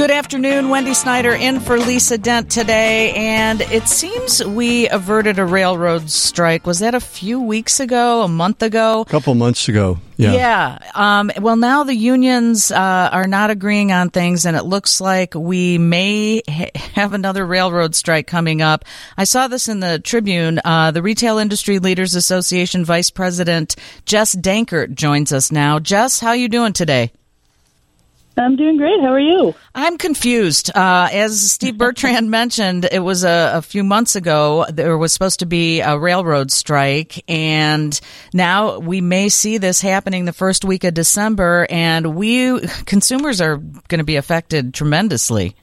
Good afternoon. Wendy Snyder in for Lisa Dent today. And it seems we averted a railroad strike. Was that a few weeks ago, a month ago? A couple months ago. Yeah. Yeah. Um, well, now the unions uh, are not agreeing on things, and it looks like we may ha- have another railroad strike coming up. I saw this in the Tribune. Uh, the Retail Industry Leaders Association Vice President Jess Dankert joins us now. Jess, how you doing today? I'm doing great. How are you? I'm confused. Uh, as Steve Bertrand mentioned, it was a, a, few months ago. There was supposed to be a railroad strike, and now we may see this happening the first week of December, and we consumers are going to be affected tremendously.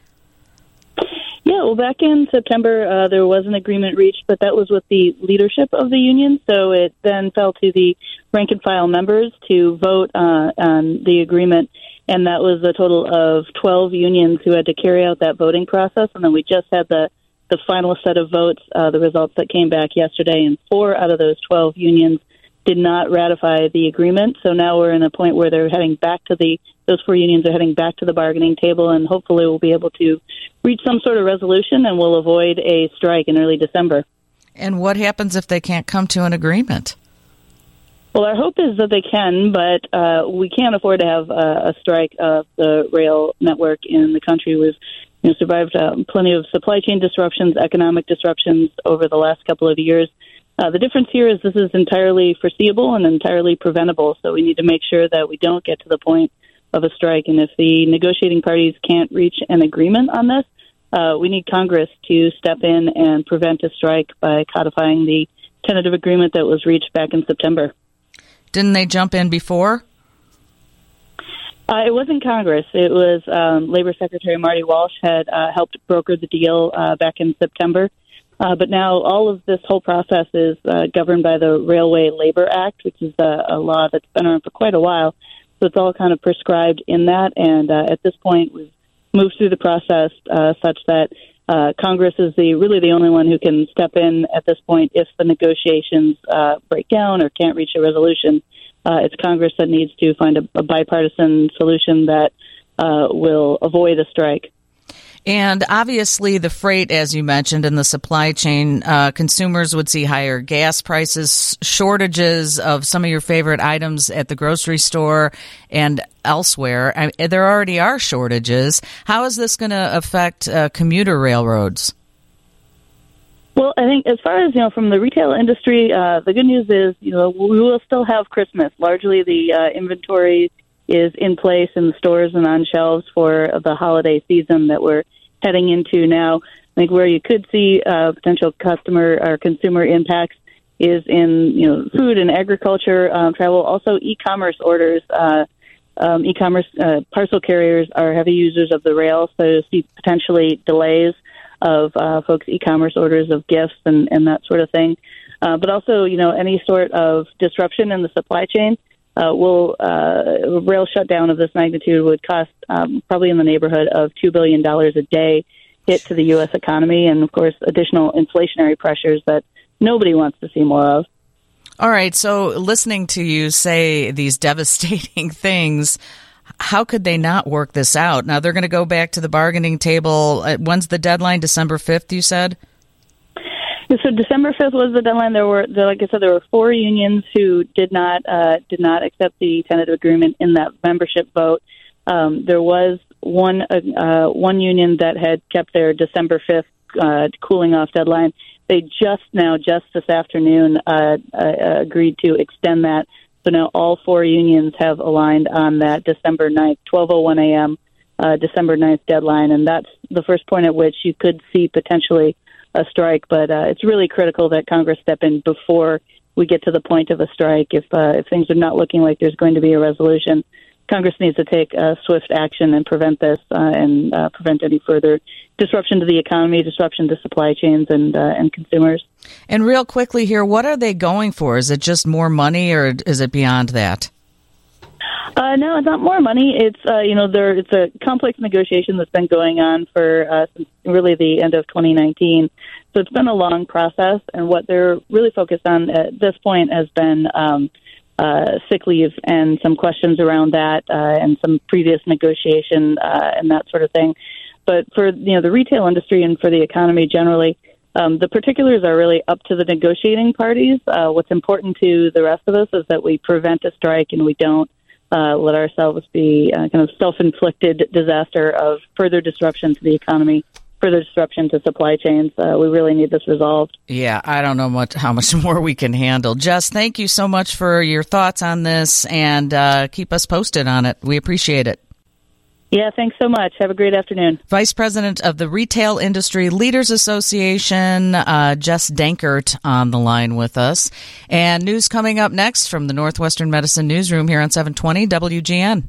Yeah, well, back in September, uh, there was an agreement reached, but that was with the leadership of the union. So it then fell to the rank and file members to vote uh, on the agreement and that was a total of 12 unions who had to carry out that voting process. And then we just had the the final set of votes, uh, the results that came back yesterday, and four out of those 12 unions did not ratify the agreement. So now we're in a point where they're heading back to the those four unions are heading back to the bargaining table, and hopefully we'll be able to reach some sort of resolution, and we'll avoid a strike in early December. And what happens if they can't come to an agreement? Well, our hope is that they can, but uh, we can't afford to have a, a strike of the rail network in the country. We've you know, survived um, plenty of supply chain disruptions, economic disruptions over the last couple of years. Uh, the difference here is this is entirely foreseeable and entirely preventable, so we need to make sure that we don't get to the point of a strike. And if the negotiating parties can't reach an agreement on this, uh, we need Congress to step in and prevent a strike by codifying the tentative agreement that was reached back in September. Didn't they jump in before? Uh, it wasn't Congress. It was um, Labor Secretary Marty Walsh had uh, helped broker the deal uh, back in September. Uh, but now all of this whole process is uh, governed by the Railway Labor Act, which is a, a law that's been around for quite a while. So it's all kind of prescribed in that. And uh, at this point, we've moved through the process uh, such that uh, Congress is the really the only one who can step in at this point if the negotiations uh, break down or can't reach a resolution. Uh, it's Congress that needs to find a, a bipartisan solution that uh, will avoid a strike. And obviously, the freight, as you mentioned, in the supply chain, uh, consumers would see higher gas prices, shortages of some of your favorite items at the grocery store and elsewhere. I, there already are shortages. How is this going to affect uh, commuter railroads? Well, I think as far as you know, from the retail industry, uh, the good news is you know we will still have Christmas. Largely, the uh, inventory is in place in the stores and on shelves for the holiday season that we're heading into now. I think where you could see uh, potential customer or consumer impacts is in you know food and agriculture um, travel, also e-commerce orders. Uh, um, e-commerce uh, parcel carriers are heavy users of the rail, so you see potentially delays of uh, folks' e-commerce orders of gifts and, and that sort of thing. Uh, but also, you know, any sort of disruption in the supply chain uh, will uh, rail shutdown of this magnitude would cost um, probably in the neighborhood of two billion dollars a day hit to the U.S. economy, and of course additional inflationary pressures that nobody wants to see more of. All right. So listening to you say these devastating things. How could they not work this out? Now they're going to go back to the bargaining table. Uh, when's the deadline? December 5th, you said? So December fifth was the deadline. There were, like I said, there were four unions who did not uh, did not accept the tentative agreement in that membership vote. Um, there was one uh, uh, one union that had kept their December fifth uh, cooling off deadline. They just now, just this afternoon, uh, uh, agreed to extend that. So now all four unions have aligned on that December 9th, 12:01 a.m. Uh, December 9th deadline, and that's the first point at which you could see potentially a strike, but uh, it's really critical that Congress step in before we get to the point of a strike. If uh, if things are not looking like there's going to be a resolution, Congress needs to take uh, swift action and prevent this uh, and uh, prevent any further disruption to the economy, disruption to supply chains and uh, and consumers. And real quickly here, what are they going for? Is it just more money, or is it beyond that? Uh, no, it's not more money. It's uh, you know there it's a complex negotiation that's been going on for uh, since really the end of 2019. So it's been a long process, and what they're really focused on at this point has been um, uh, sick leave and some questions around that uh, and some previous negotiation uh, and that sort of thing. But for you know the retail industry and for the economy generally, um, the particulars are really up to the negotiating parties. Uh, what's important to the rest of us is that we prevent a strike and we don't uh, let ourselves be uh, kind of self-inflicted disaster of further disruption to the economy further disruption to supply chains. Uh, we really need this resolved. Yeah, I don't know much how much more we can handle. Jess, thank you so much for your thoughts on this, and uh, keep us posted on it. We appreciate it. Yeah, thanks so much. Have a great afternoon. Vice President of the Retail Industry Leaders Association, uh, Jess Dankert, on the line with us. And news coming up next from the Northwestern Medicine Newsroom here on 720 WGN.